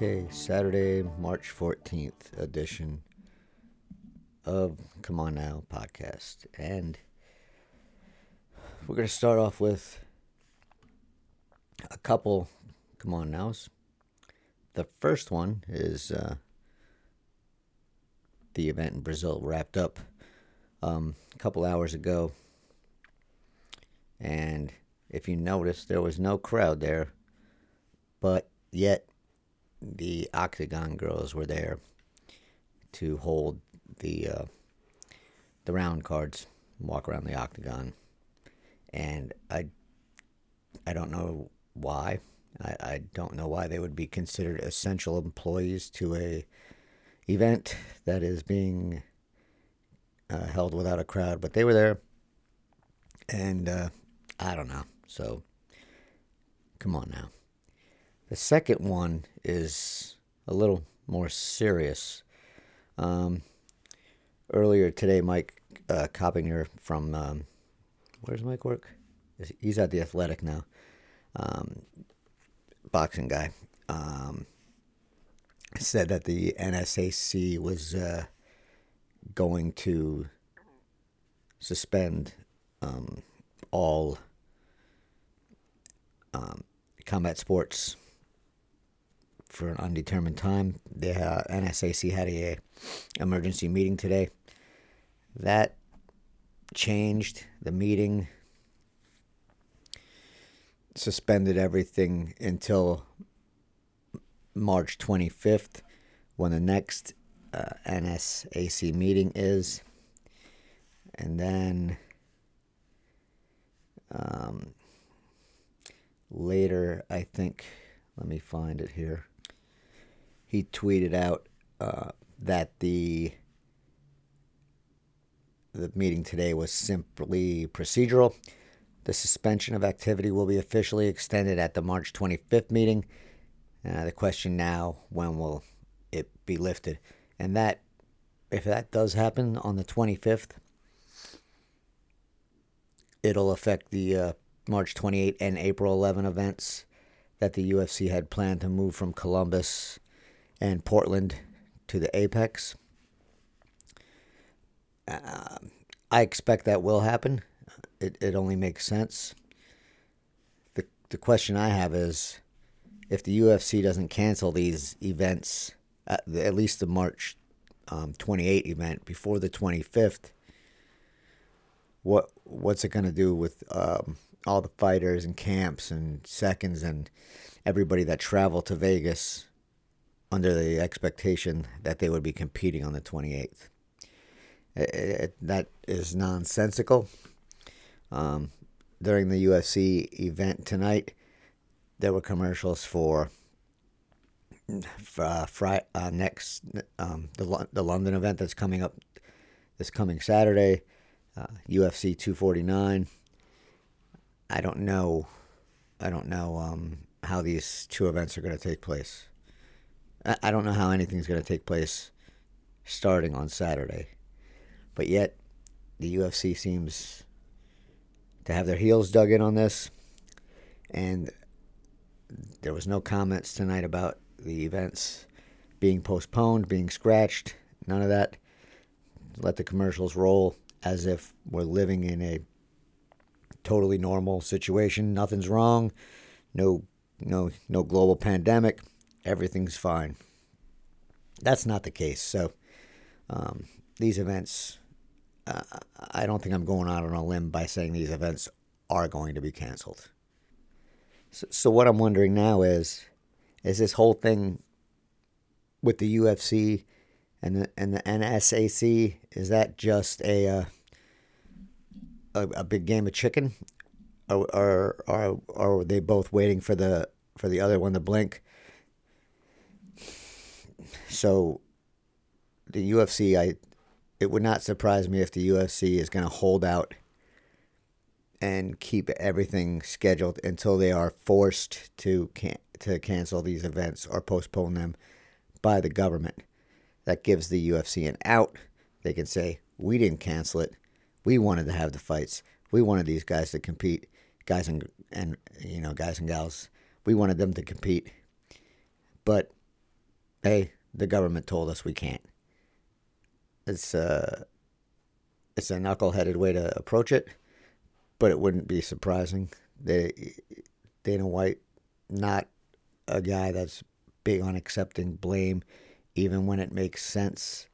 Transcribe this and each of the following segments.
Okay, Saturday, March 14th edition of C'mon Now podcast. And we're going to start off with a couple Come On Nows. The first one is uh, the event in Brazil wrapped up um, a couple hours ago. And if you notice, there was no crowd there, but yet the Octagon girls were there to hold the uh, the round cards, walk around the Octagon, and I I don't know why. I, I don't know why they would be considered essential employees to a event that is being uh, held without a crowd, but they were there, and uh, I don't know. So come on now. The second one is a little more serious. Um, earlier today, Mike uh, Coppinger from um, where's Mike work? He's at the Athletic now. Um, boxing guy um, said that the NSAC was uh, going to suspend um, all um, combat sports for an undetermined time. The uh, NSAC had a emergency meeting today. That changed the meeting, suspended everything until March 25th, when the next uh, NSAC meeting is. And then um, later, I think, let me find it here he tweeted out uh, that the the meeting today was simply procedural. The suspension of activity will be officially extended at the March 25th meeting. Uh, the question now, when will it be lifted? And that, if that does happen on the 25th, it'll affect the uh, March 28 and April 11 events that the UFC had planned to move from Columbus and Portland to the Apex. Uh, I expect that will happen. It, it only makes sense. The, the question I have is if the UFC doesn't cancel these events, at, the, at least the March um, 28 event before the 25th, what what's it going to do with um, all the fighters and camps and seconds and everybody that travel to Vegas under the expectation that they would be competing on the 28th. It, it, that is nonsensical. Um, during the UFC event tonight, there were commercials for, for uh, Friday, uh, next um, the the London event that's coming up this coming Saturday, uh, UFC 249. I don't know, I don't know um, how these two events are going to take place. I don't know how anything's going to take place starting on Saturday. But yet, the UFC seems to have their heels dug in on this. And there was no comments tonight about the events being postponed, being scratched, none of that. Let the commercials roll as if we're living in a totally normal situation. Nothing's wrong. No no no global pandemic everything's fine. That's not the case. So um, these events, I don't think I'm going out on a limb by saying these events are going to be canceled. So, so what I'm wondering now is, is this whole thing with the UFC and the and the NSAC is that just a uh, a, a big game of chicken, or, or are they both waiting for the for the other one to blink? So the UFC, I it would not surprise me if the UFC is going to hold out and keep everything scheduled until they are forced to can- to cancel these events or postpone them by the government. That gives the UFC an out. They can say, "We didn't cancel it. We wanted to have the fights. We wanted these guys to compete, guys and and you know guys and gals. We wanted them to compete, but hey, the government told us we can't." It's uh, it's a knuckleheaded way to approach it but it wouldn't be surprising. They, Dana White, not a guy that's big on accepting blame, even when it makes sense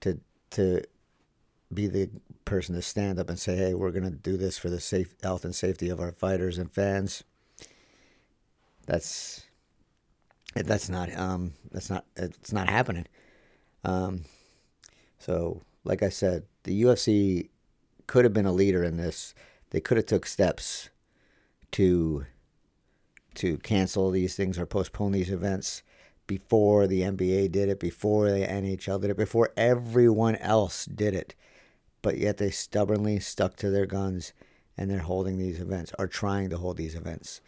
to to be the person to stand up and say, "Hey, we're going to do this for the safe health and safety of our fighters and fans." That's that's not um that's not it's not happening. Um, so, like I said, the UFC could have been a leader in this they could have took steps to to cancel these things or postpone these events before the NBA did it, before the NHL did it, before everyone else did it. But yet they stubbornly stuck to their guns and they're holding these events or trying to hold these events.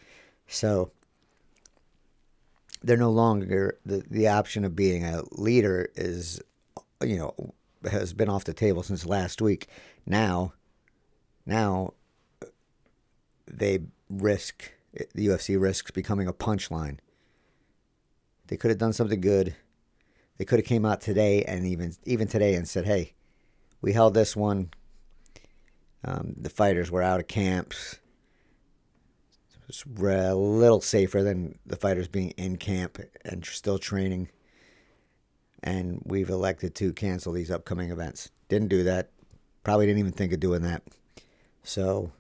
So they're no longer the, the option of being a leader is you know has been off the table since last week. Now now they risk the UFC risks becoming a punchline. They could have done something good. They could have came out today and even even today and said, "Hey, we held this one. Um, the fighters were out of camps. It's a little safer than the fighters being in camp and still training. And we've elected to cancel these upcoming events. Didn't do that. Probably didn't even think of doing that. So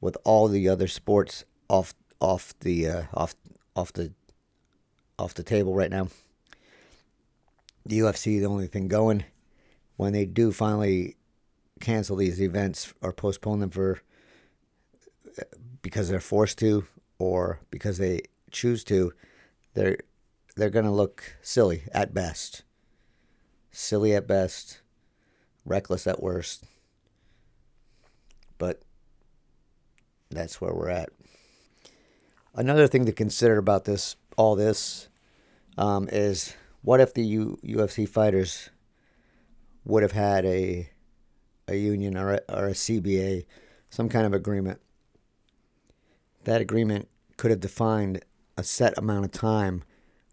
with all the other sports off off the uh, off off the off the table right now. The UFC, the only thing going. When they do finally cancel these events or postpone them for because they're forced to or because they choose to, they're they're going to look silly at best. Silly at best, reckless at worst. But that's where we're at. Another thing to consider about this, all this, um, is what if the U- UFC fighters would have had a a union or a, or a CBA, some kind of agreement. That agreement could have defined a set amount of time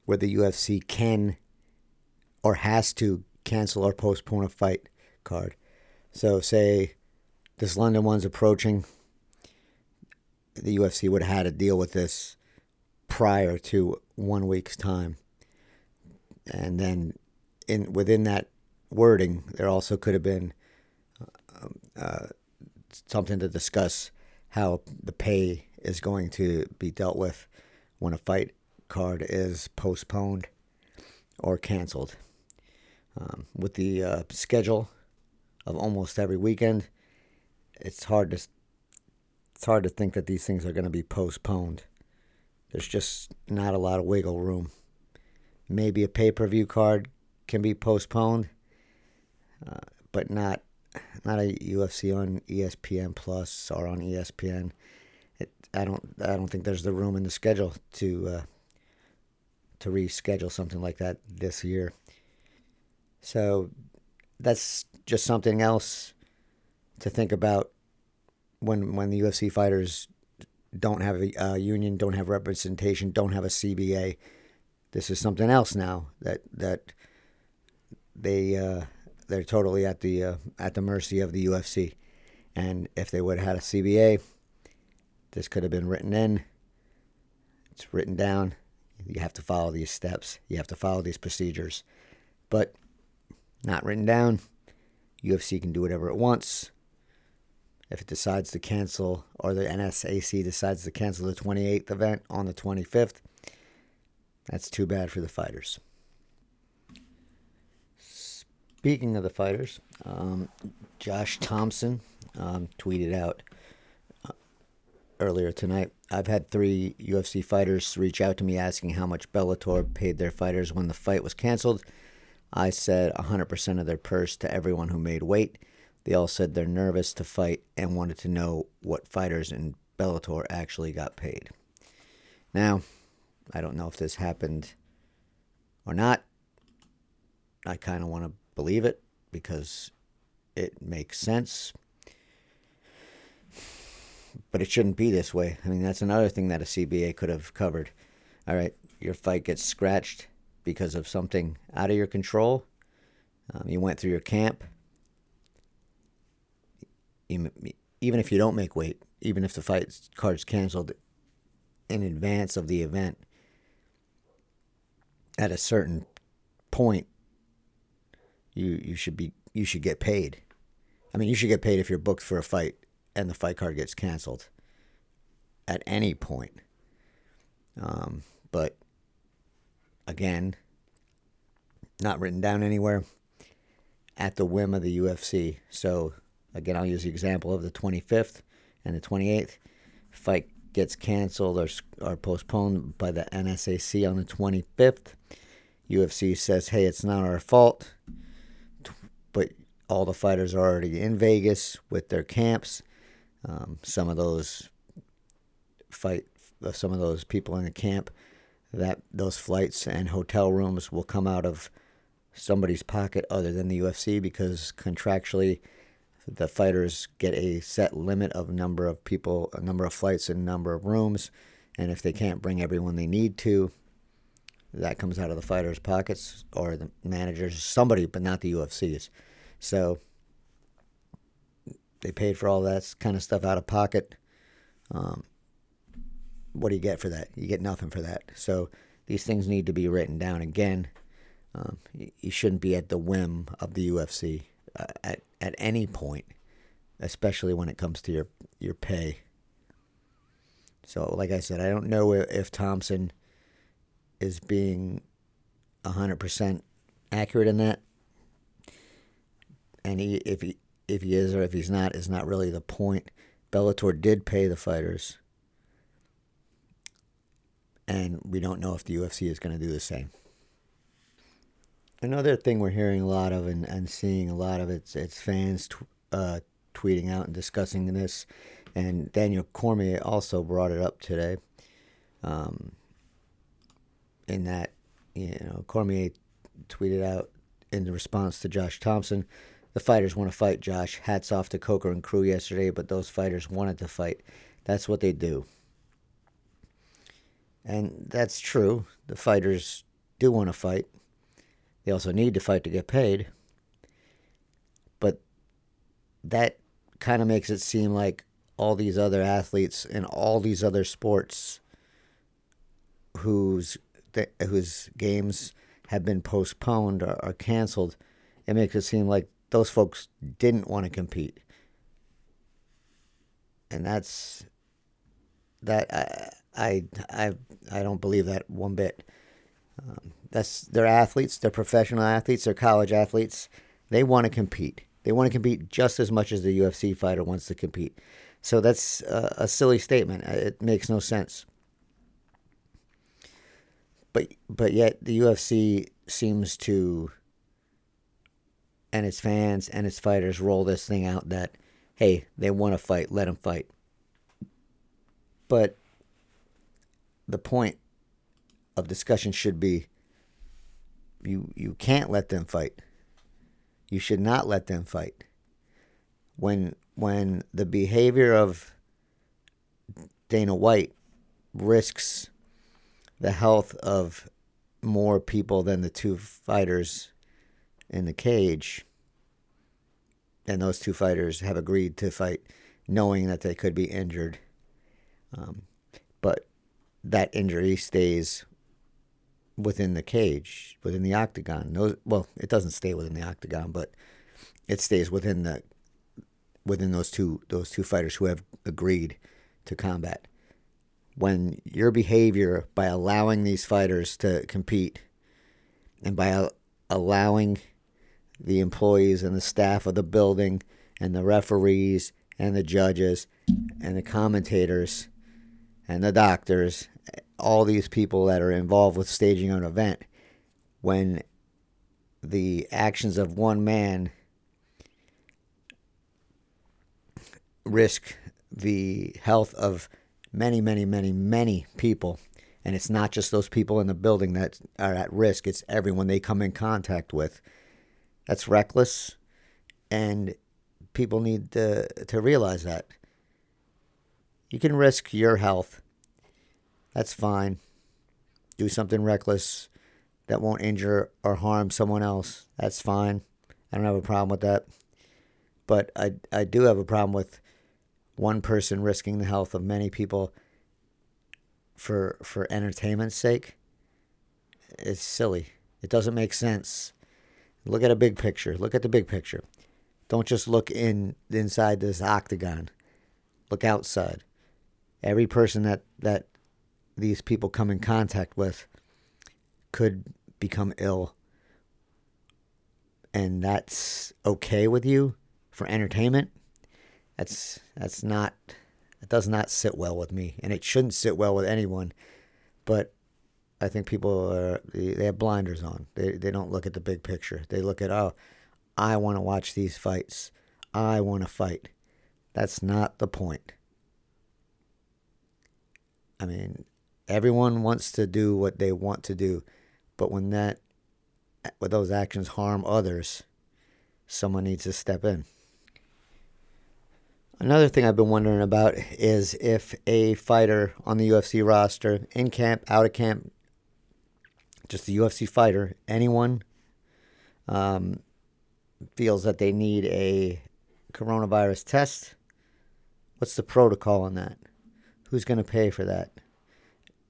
where the UFC can or has to cancel or postpone a fight card. So, say this London one's approaching the UFC would have had to deal with this prior to one week's time. And then in within that wording, there also could have been um, uh, something to discuss how the pay is going to be dealt with when a fight card is postponed or canceled. Um, with the uh, schedule of almost every weekend, it's hard to it's hard to think that these things are going to be postponed. There's just not a lot of wiggle room. Maybe a pay per view card can be postponed, uh, but not not a UFC on ESPN Plus or on ESPN. It, I don't I don't think there's the room in the schedule to uh, to reschedule something like that this year. So that's just something else to think about when when the UFC fighters don't have a uh, union, don't have representation, don't have a CBA. This is something else now that that they uh, they're totally at the uh, at the mercy of the UFC. And if they would have had a CBA, this could have been written in. It's written down. You have to follow these steps. You have to follow these procedures. But not written down. UFC can do whatever it wants if it decides to cancel or the NSAC decides to cancel the 28th event on the 25th, that's too bad for the fighters. Speaking of the fighters, um, Josh Thompson um, tweeted out uh, earlier tonight. I've had three UFC fighters reach out to me asking how much Bellator paid their fighters when the fight was canceled. I said 100% of their purse to everyone who made weight. they all said they're nervous to fight and wanted to know what fighters in Bellator actually got paid. Now, I don't know if this happened or not. I kind of want to believe it because it makes sense. But it shouldn't be this way. I mean, that's another thing that a CBA could have covered. All right, your fight gets scratched because of something out of your control. Um, you went through your camp. Even if you don't make weight, even if the fight card's canceled in advance of the event, at a certain point, you you should be you should get paid. I mean, you should get paid if you're booked for a fight and the fight card gets canceled. At any point, um, but again, not written down anywhere. At the whim of the UFC. So again, I'll use the example of the 25th and the 28th. Fight gets canceled or, or postponed by the NSAC on the 25th. UFC says, hey, it's not our fault, but all the fighters are already in Vegas with their camps. Um, some of those fight, uh, some of those people in the camp, that those flights and hotel rooms will come out of somebody's pocket other than the UFC because contractually the fighters get a set limit of number of people, a number of flights, and number of rooms. And if they can't bring everyone they need to, that comes out of the fighters' pockets or the managers, somebody, but not the UFC's. So they paid for all that kind of stuff out of pocket. Um, what do you get for that? You get nothing for that. So these things need to be written down again. Um, you shouldn't be at the whim of the UFC uh, at at any point, especially when it comes to your your pay. So, like I said, I don't know if, if Thompson is being hundred percent accurate in that, and he, if he if he is or if he's not is not really the point. Bellator did pay the fighters, and we don't know if the UFC is going to do the same. Another thing we're hearing a lot of and, and seeing a lot of it's it's fans uh, tweeting out and discussing this, and Daniel Cormier also brought it up today. Um, in that, you know, Cormier tweeted out in response to Josh Thompson, the fighters want to fight. Josh, hats off to Coker and crew yesterday, but those fighters wanted to fight. That's what they do, and that's true. The fighters do want to fight they also need to fight to get paid. But that kind of makes it seem like all these other athletes in all these other sports whose whose games have been postponed or, or canceled, it makes it seem like those folks didn't want to compete. And that's that I I I, don't believe that one bit. Um, that's they're athletes, they're professional athletes, they're college athletes. They want to compete. They want to compete just as much as the UFC fighter wants to compete. So that's a, a silly statement. Uh, it makes no sense. But but yet the UFC seems to and its fans and its fighters roll this thing out that hey, they want to fight, let them fight. But the point of discussion should be you you can't let them fight. You should not let them fight. When when the behavior of Dana White risks the health of more people than the two fighters in the cage, and those two fighters have agreed to fight knowing that they could be injured. Um, but that injury stays within the cage, within the octagon. No, well, it doesn't stay within the octagon, but it stays within the within those two those two fighters who have agreed to combat. When your behavior by allowing these fighters to compete and by allowing the employees and the staff of the building and the referees and the judges and the commentators and the doctors all these people that are involved with staging an event when the actions of one man risk the health of many, many, many, many people. And it's not just those people in the building that are at risk, it's everyone they come in contact with. That's reckless. And people need to, to realize that. You can risk your health. That's fine. Do something reckless that won't injure or harm someone else. That's fine. I don't have a problem with that. But I, I do have a problem with one person risking the health of many people for for entertainment's sake. It's silly. It doesn't make sense. Look at a big picture. Look at the big picture. Don't just look in inside this octagon. Look outside. Every person that that these people come in contact with could become ill. And that's okay with you for entertainment? That's that's not it does not sit well with me and it shouldn't sit well with anyone. But I think people are they have blinders on. They they don't look at the big picture. They look at oh, I want to watch these fights. I want to fight. That's not the point. I mean, everyone wants to do what they want to do, but when that when those actions harm others, someone needs to step in. Another thing I've been wondering about is if a fighter on the UFC roster, in camp, out of camp, just a UFC fighter, anyone um, feels that they need a coronavirus test, what's the protocol on that? Who's going to pay for that?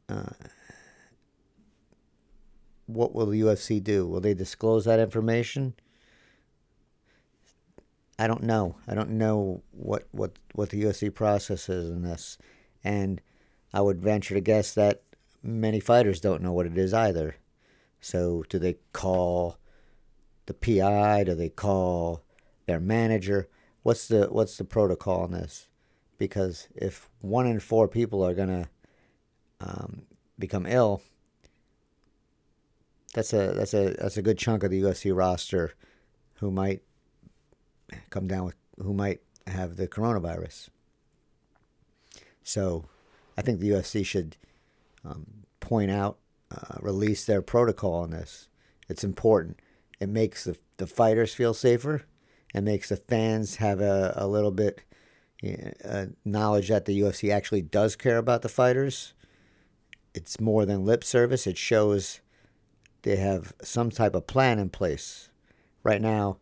Uh, what will the UFC do? Will they disclose that information? I don't know. I don't know what, what, what the UFC process is in this. And I would venture to guess that many fighters don't know what it is either. So do they call the PI? Do they call their manager? What's the what's the protocol on this? Because if one in four people are gonna um, become ill, that's a that's a that's a good chunk of the UFC roster who might come down with who might have the coronavirus. So, I think the UFC should um, point out, uh, release their protocol on this. It's important. It makes the, the fighters feel safer. It makes the fans have a, a little bit uh, knowledge that the UFC actually does care about the fighters. It's more than lip service. It shows they have some type of plan in place. Right now,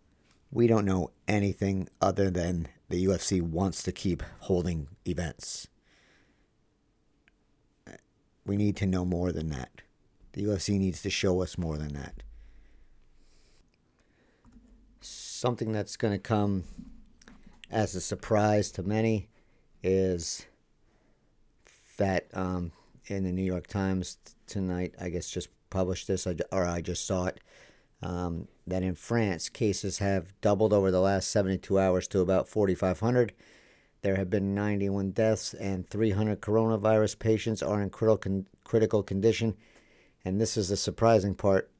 we don't know anything other than the UFC wants to keep holding events. We need to know more than that. The UFC needs to show us more than that. Something that's going to come as a surprise to many is that um, in the New York Times tonight, I guess just published this, or I just saw it, um, that in France, cases have doubled over the last 72 hours to about 4,500. There have been 91 deaths, and 300 coronavirus patients are in critical, critical condition. And this is the surprising part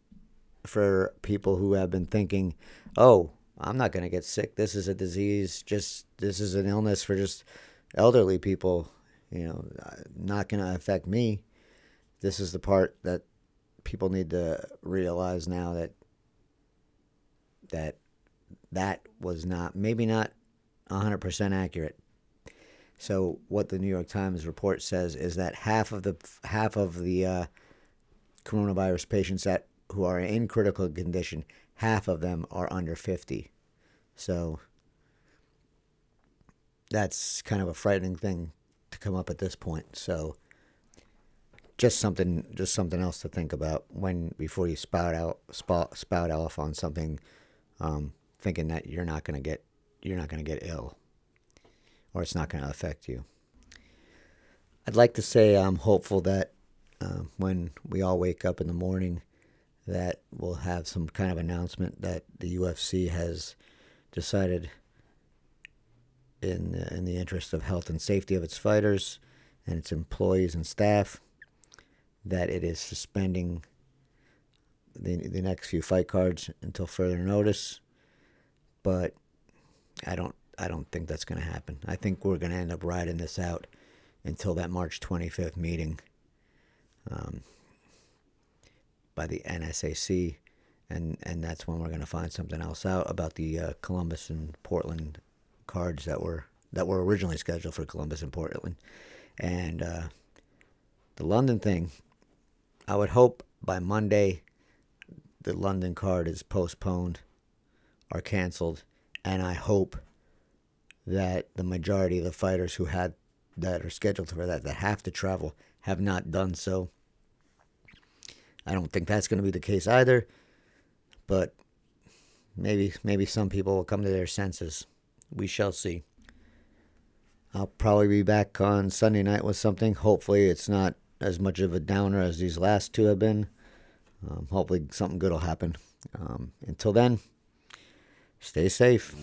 for people who have been thinking, oh, I'm not going to get sick. This is a disease, just this is an illness for just elderly people, you know, not going to affect me. This is the part that people need to realize now that that that was not maybe not 100% accurate. So what the New York Times report says is that half of the half of the uh, coronavirus patients that who are in critical condition, half of them are under 50. So that's kind of a frightening thing to come up at this point. So just something just something else to think about when before you spout out spout, spout off on something um, thinking that you're not going to get you're not going to get ill or it's not going to affect you i'd like to say i'm hopeful that uh, when we all wake up in the morning that we'll have some kind of announcement that the ufc has decided in in the interest of health and safety of its fighters and its employees and staff that it is suspending the the next few fight cards until further notice. But I don't I don't think that's going to happen. I think we're going to end up riding this out until that March 25th meeting um, by the NSAC, and and that's when we're going to find something else out about the uh, Columbus and Portland cards that were that were originally scheduled for Columbus and Portland, and uh, the London thing. I would hope by Monday the London card is postponed or canceled, and I hope that the majority of the fighters who had that are scheduled for that that have to travel have not done so. I don't think that's going to be the case either, but maybe maybe some people will come to their senses. We shall see. I'll probably be back on Sunday night with something. Hopefully, it's not as much of a downer as these last two have been. Um, hopefully, something good will happen. Um, until then, stay safe.